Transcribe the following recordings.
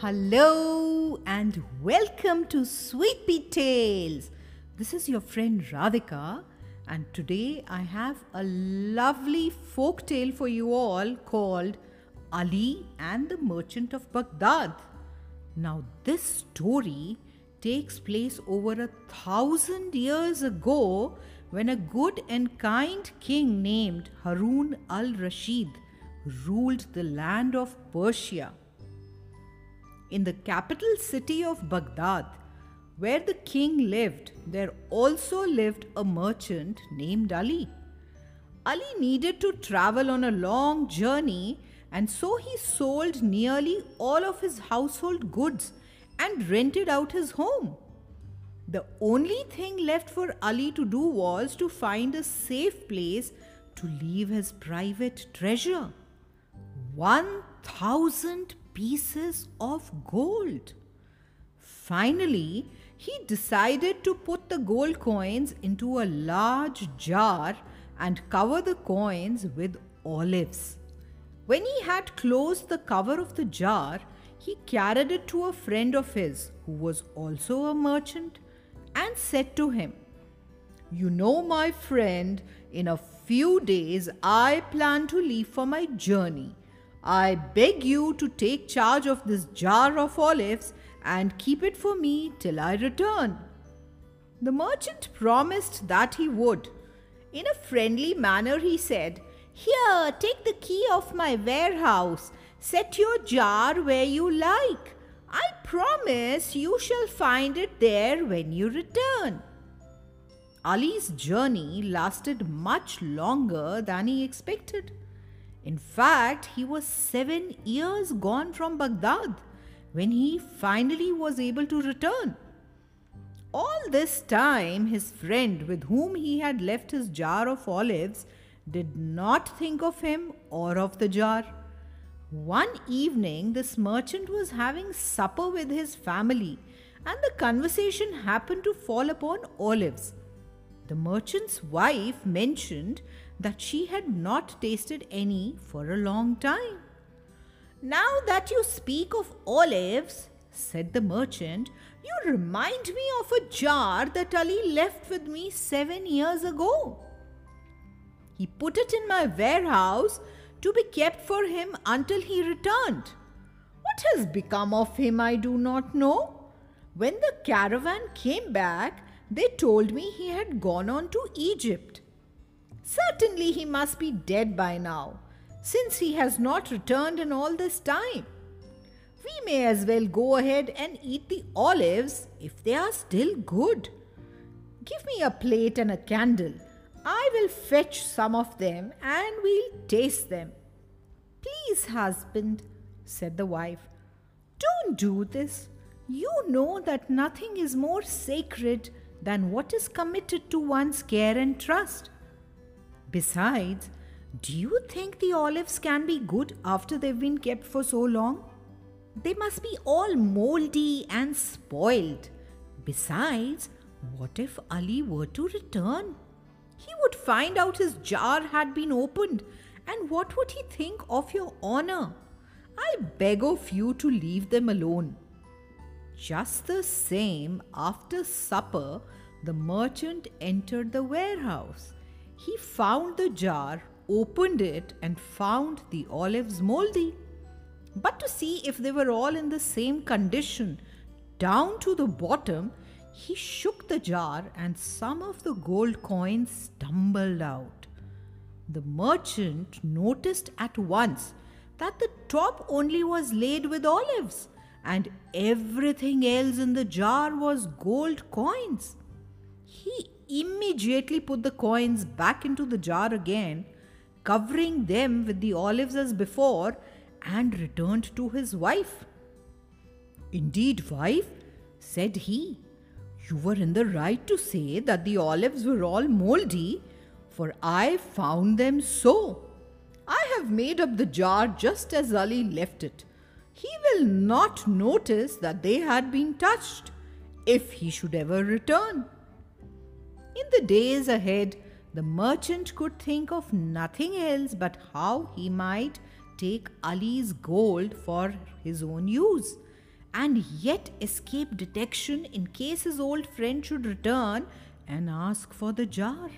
Hello and welcome to Sweet Pea Tales. This is your friend Radhika, and today I have a lovely folk tale for you all called Ali and the Merchant of Baghdad. Now, this story takes place over a thousand years ago when a good and kind king named Harun al Rashid ruled the land of Persia. In the capital city of Baghdad, where the king lived, there also lived a merchant named Ali. Ali needed to travel on a long journey, and so he sold nearly all of his household goods and rented out his home. The only thing left for Ali to do was to find a safe place to leave his private treasure 1000 pieces of gold. Finally, he decided to put the gold coins into a large jar and cover the coins with olives. When he had closed the cover of the jar, he carried it to a friend of his who was also a merchant and said to him, You know, my friend, in a few days I plan to leave for my journey. I beg you to take charge of this jar of olives and keep it for me till I return. The merchant promised that he would. In a friendly manner, he said, Here, take the key of my warehouse. Set your jar where you like. I promise you shall find it there when you return. Ali's journey lasted much longer than he expected. In fact, he was seven years gone from Baghdad when he finally was able to return. All this time, his friend with whom he had left his jar of olives did not think of him or of the jar. One evening, this merchant was having supper with his family, and the conversation happened to fall upon olives. The merchant's wife mentioned that she had not tasted any for a long time. Now that you speak of olives, said the merchant, you remind me of a jar that Ali left with me seven years ago. He put it in my warehouse to be kept for him until he returned. What has become of him, I do not know. When the caravan came back, they told me he had gone on to Egypt. Certainly he must be dead by now, since he has not returned in all this time. We may as well go ahead and eat the olives if they are still good. Give me a plate and a candle. I will fetch some of them and we'll taste them. Please, husband, said the wife, don't do this. You know that nothing is more sacred than what is committed to one's care and trust. Besides, do you think the olives can be good after they've been kept for so long? They must be all moldy and spoiled. Besides, what if Ali were to return? He would find out his jar had been opened, and what would he think of your honor? I beg of you to leave them alone. Just the same, after supper, the merchant entered the warehouse. He found the jar, opened it, and found the olives moldy. But to see if they were all in the same condition, down to the bottom, he shook the jar and some of the gold coins stumbled out. The merchant noticed at once that the top only was laid with olives and everything else in the jar was gold coins. He immediately put the coins back into the jar again, covering them with the olives as before, and returned to his wife. Indeed, wife, said he, you were in the right to say that the olives were all moldy, for I found them so. I have made up the jar just as Ali left it. He will not notice that they had been touched, if he should ever return. In the days ahead, the merchant could think of nothing else but how he might take Ali's gold for his own use. and yet escape detection in case his old friend should return and ask for the jar.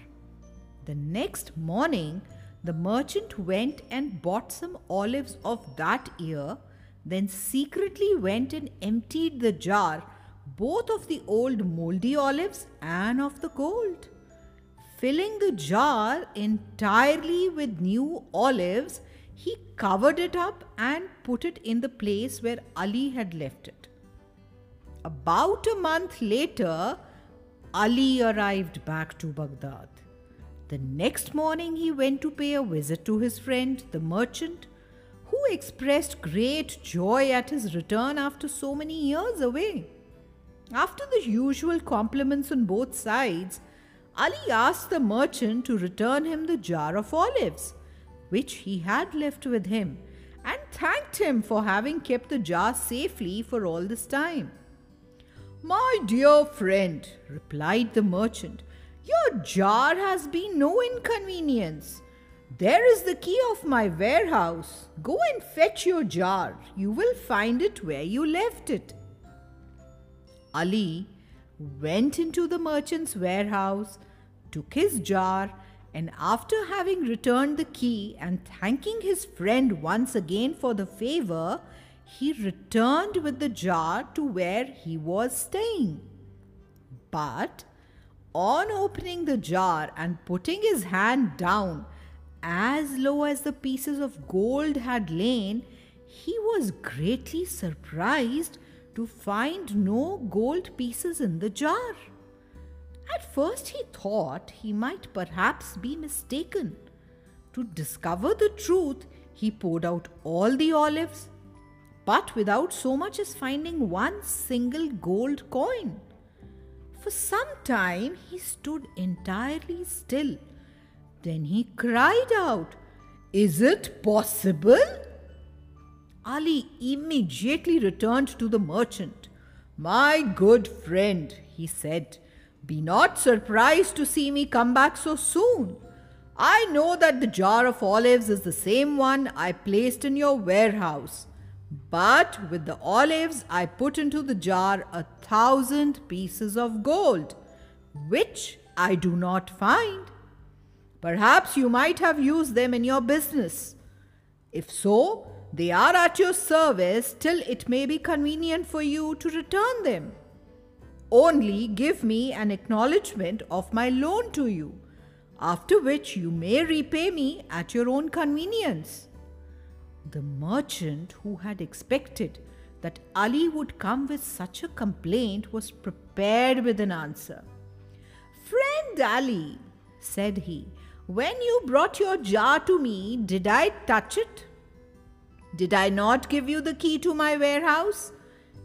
The next morning, the merchant went and bought some olives of that year, then secretly went and emptied the jar, both of the old moldy olives and of the gold. Filling the jar entirely with new olives, he covered it up and put it in the place where Ali had left it. About a month later, Ali arrived back to Baghdad. The next morning, he went to pay a visit to his friend, the merchant, who expressed great joy at his return after so many years away. After the usual compliments on both sides, Ali asked the merchant to return him the jar of olives, which he had left with him, and thanked him for having kept the jar safely for all this time. My dear friend, replied the merchant, your jar has been no inconvenience. There is the key of my warehouse. Go and fetch your jar. You will find it where you left it. Ali went into the merchant's warehouse, took his jar, and after having returned the key and thanking his friend once again for the favor, he returned with the jar to where he was staying. But on opening the jar and putting his hand down, as low as the pieces of gold had lain, he was greatly surprised to find no gold pieces in the jar. At first, he thought he might perhaps be mistaken. To discover the truth, he poured out all the olives, but without so much as finding one single gold coin. For some time, he stood entirely still. Then he cried out, Is it possible? Ali immediately returned to the merchant. My good friend, he said, be not surprised to see me come back so soon. I know that the jar of olives is the same one I placed in your warehouse. But with the olives, I put into the jar a thousand pieces of gold, which I do not find. Perhaps you might have used them in your business. If so, they are at your service till it may be convenient for you to return them. Only give me an acknowledgement of my loan to you, after which you may repay me at your own convenience. The merchant, who had expected that Ali would come with such a complaint, was prepared with an answer. Friend Ali, said he, when you brought your jar to me, did I touch it? Did I not give you the key to my warehouse?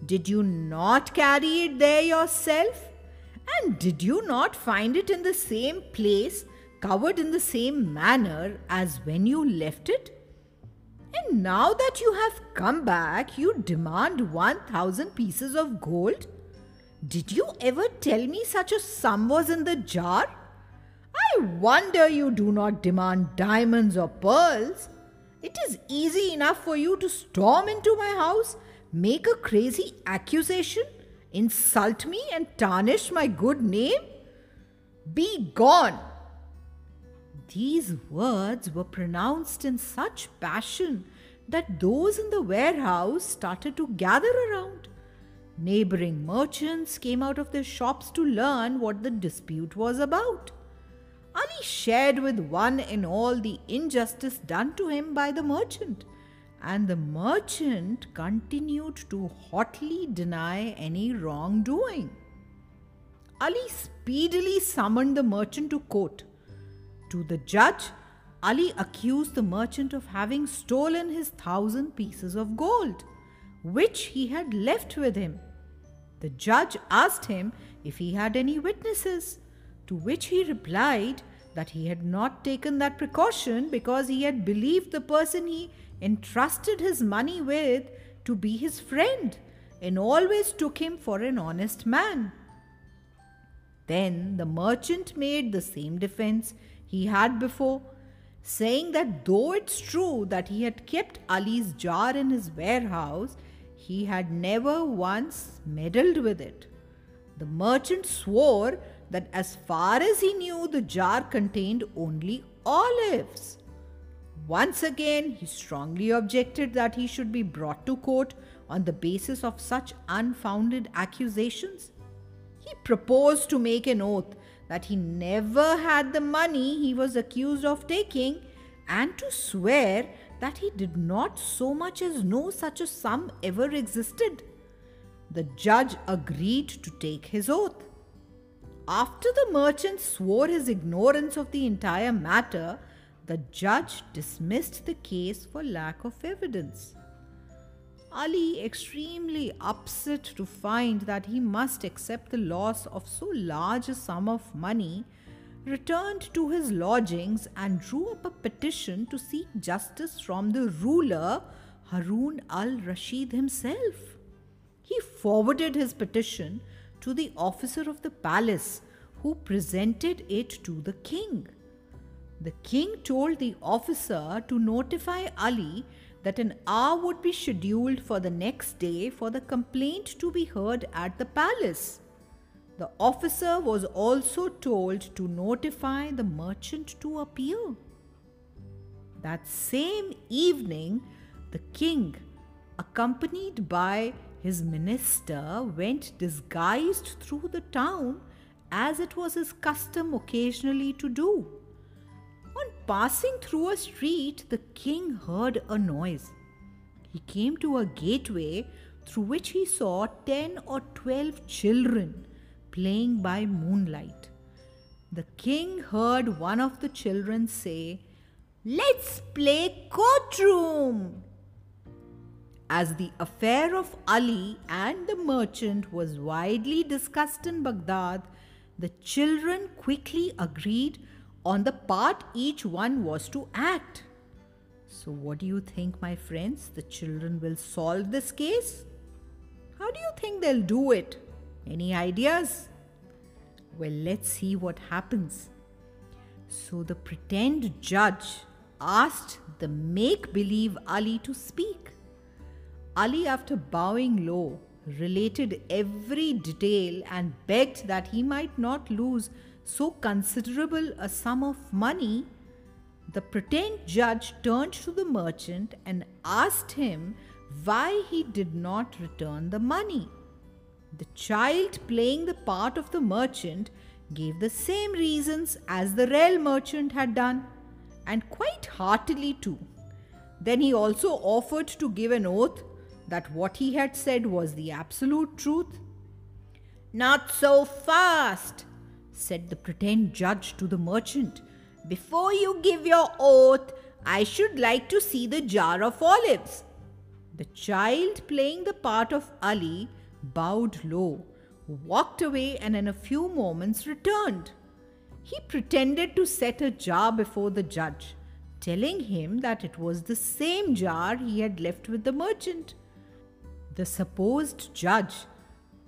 Did you not carry it there yourself? And did you not find it in the same place, covered in the same manner as when you left it? And now that you have come back, you demand 1000 pieces of gold? Did you ever tell me such a sum was in the jar? I wonder you do not demand diamonds or pearls. It is easy enough for you to storm into my house make a crazy accusation, insult me, and tarnish my good name? Be gone! These words were pronounced in such passion that those in the warehouse started to gather around. Neighboring merchants came out of their shops to learn what the dispute was about. Ali shared with one and all the injustice done to him by the merchant and the merchant continued to hotly deny any wrongdoing. Ali speedily summoned the merchant to court. To the judge, Ali accused the merchant of having stolen his thousand pieces of gold, which he had left with him. The judge asked him if he had any witnesses, to which he replied that he had not taken that precaution because he had believed the person he entrusted his money with to be his friend and always took him for an honest man. Then the merchant made the same defense he had before, saying that though it's true that he had kept Ali's jar in his warehouse, he had never once meddled with it. The merchant swore that as far as he knew, the jar contained only olives. Once again, he strongly objected that he should be brought to court on the basis of such unfounded accusations. He proposed to make an oath that he never had the money he was accused of taking and to swear that he did not so much as know such a sum ever existed. The judge agreed to take his oath. After the merchant swore his ignorance of the entire matter, the judge dismissed the case for lack of evidence. Ali, extremely upset to find that he must accept the loss of so large a sum of money, returned to his lodgings and drew up a petition to seek justice from the ruler Harun al Rashid himself. He forwarded his petition to the officer of the palace, who presented it to the king. The king told the officer to notify Ali that an hour would be scheduled for the next day for the complaint to be heard at the palace. The officer was also told to notify the merchant to appear. That same evening, the king, accompanied by his minister, went disguised through the town as it was his custom occasionally to do. On passing through a street, the king heard a noise. He came to a gateway through which he saw ten or twelve children playing by moonlight. The king heard one of the children say, Let's play courtroom. As the affair of Ali and the merchant was widely discussed in Baghdad, the children quickly agreed on the part each one was to act. So, what do you think, my friends? The children will solve this case? How do you think they'll do it? Any ideas? Well, let's see what happens. So the pretend judge asked the make believe Ali to speak. Ali, after bowing low, related every detail and begged that he might not lose so considerable a sum of money. The pretend judge turned to the merchant and asked him why he did not return the money. The child playing the part of the merchant gave the same reasons as the real merchant had done, and quite heartily too. Then he also offered to give an oath that what he had said was the absolute truth. Not so fast, said the pretend judge to the merchant. Before you give your oath, I should like to see the jar of olives. The child playing the part of Ali bowed low, walked away, and in a few moments returned. He pretended to set a jar before the judge, telling him that it was the same jar he had left with the merchant. The supposed judge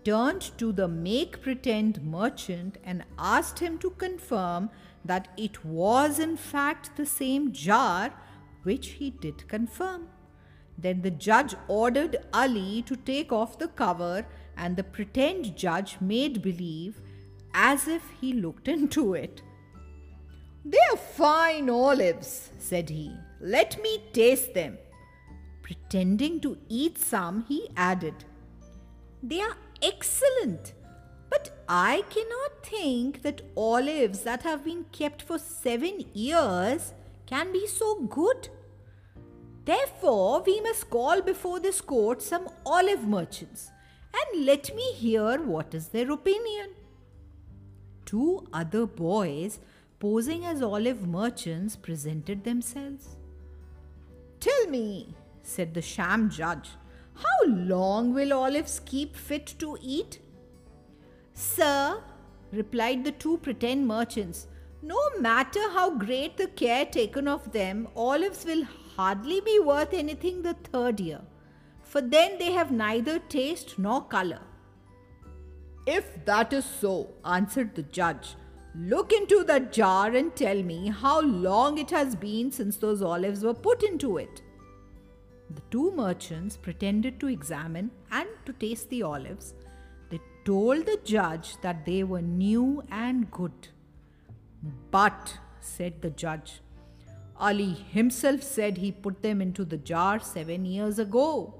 turned to the make pretend merchant and asked him to confirm that it was in fact the same jar, which he did confirm. Then the judge ordered Ali to take off the cover, and the pretend judge made believe as if he looked into it. They're fine olives, said he. Let me taste them. Pretending to eat some, he added, They are excellent, but I cannot think that olives that have been kept for seven years can be so good. Therefore, we must call before this court some olive merchants and let me hear what is their opinion. Two other boys posing as olive merchants presented themselves. Tell me, said the sham judge, how long will olives keep fit to eat? Sir, replied the two pretend merchants, no matter how great the care taken of them, olives will hardly be worth anything the third year, for then they have neither taste nor color. If that is so, answered the judge, look into that jar and tell me how long it has been since those olives were put into it. The two merchants pretended to examine and to taste the olives. They told the judge that they were new and good. But, said the judge, Ali himself said he put them into the jar seven years ago.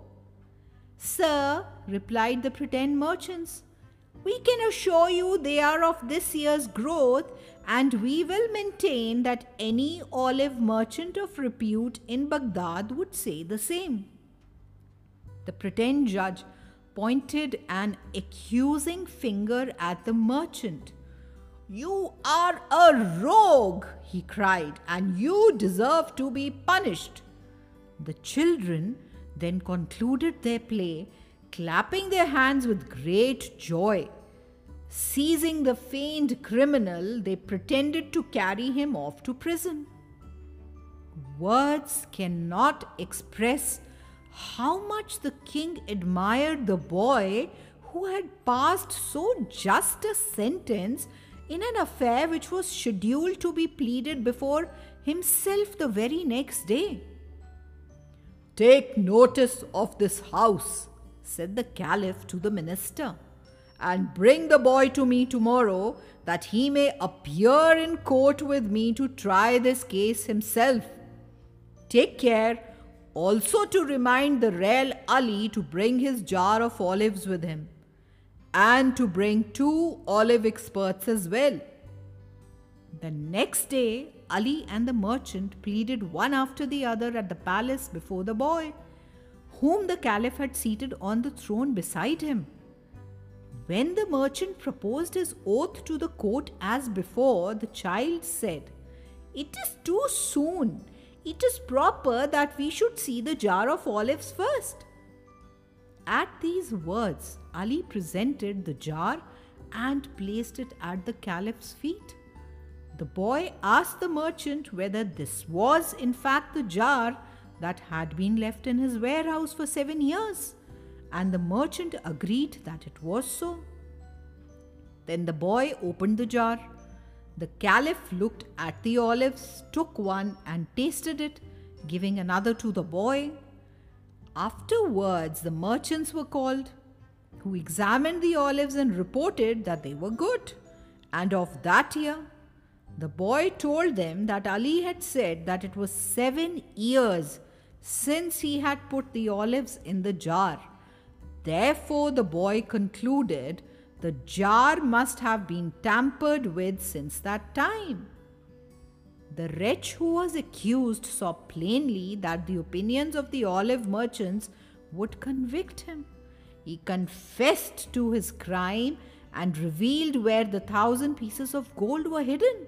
Sir, replied the pretend merchants, we can assure you they are of this year's growth, and we will maintain that any olive merchant of repute in Baghdad would say the same. The pretend judge pointed an accusing finger at the merchant. You are a rogue, he cried, and you deserve to be punished. The children then concluded their play, clapping their hands with great joy. Seizing the feigned criminal, they pretended to carry him off to prison. Words cannot express how much the king admired the boy who had passed so just a sentence in an affair which was scheduled to be pleaded before himself the very next day. Take notice of this house, said the Caliph to the minister, and bring the boy to me tomorrow that he may appear in court with me to try this case himself. Take care also to remind the real Ali to bring his jar of olives with him, and to bring two olive experts as well. The next day, Ali and the merchant pleaded one after the other at the palace before the boy, whom the caliph had seated on the throne beside him. When the merchant proposed his oath to the court as before, the child said, It is too soon. It is proper that we should see the jar of olives first. At these words, Ali presented the jar and placed it at the caliph's feet. The boy asked the merchant whether this was in fact the jar that had been left in his warehouse for seven years, and the merchant agreed that it was so. Then the boy opened the jar. The caliph looked at the olives, took one, and tasted it, giving another to the boy. Afterwards, the merchants were called, who examined the olives and reported that they were good. And of that year, the boy told them that Ali had said that it was seven years since he had put the olives in the jar. Therefore, the boy concluded the jar must have been tampered with since that time. The wretch who was accused saw plainly that the opinions of the olive merchants would convict him. He confessed to his crime and revealed where the thousand pieces of gold were hidden.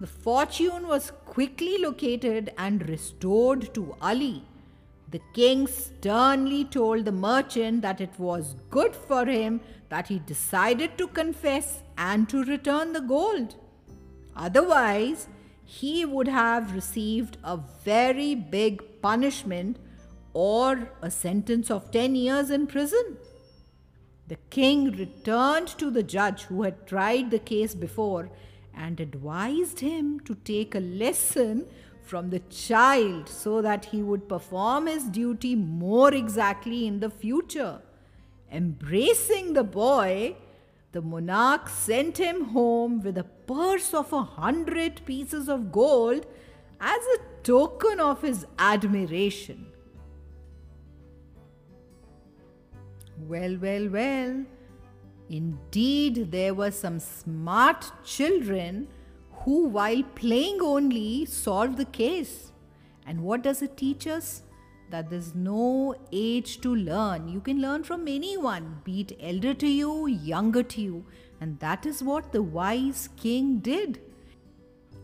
The fortune was quickly located and restored to Ali. The king sternly told the merchant that it was good for him that he decided to confess and to return the gold. Otherwise, he would have received a very big punishment or a sentence of 10 years in prison. The king returned to the judge who had tried the case before and advised him to take a lesson from the child so that he would perform his duty more exactly in the future. Embracing the boy, the monarch sent him home with a purse of a hundred pieces of gold as a token of his admiration. Well, well, well. Indeed, there were some smart children who, while playing only, solved the case. And what does it teach us? That there's no age to learn. You can learn from anyone, be it elder to you, younger to you. And that is what the wise king did.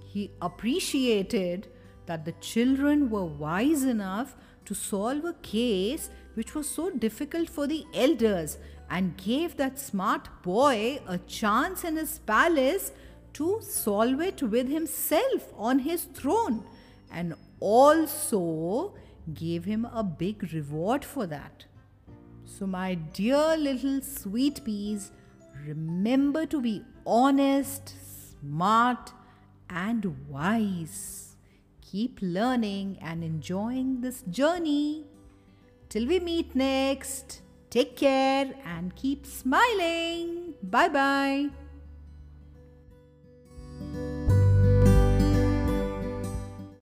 He appreciated that the children were wise enough to solve a case which was so difficult for the elders and gave that smart boy a chance in his palace to solve it with himself on his throne and also gave him a big reward for that. So, my dear little sweet peas, remember to be honest, smart, and wise. Keep learning and enjoying this journey. Till we meet next, take care and keep smiling. Bye bye.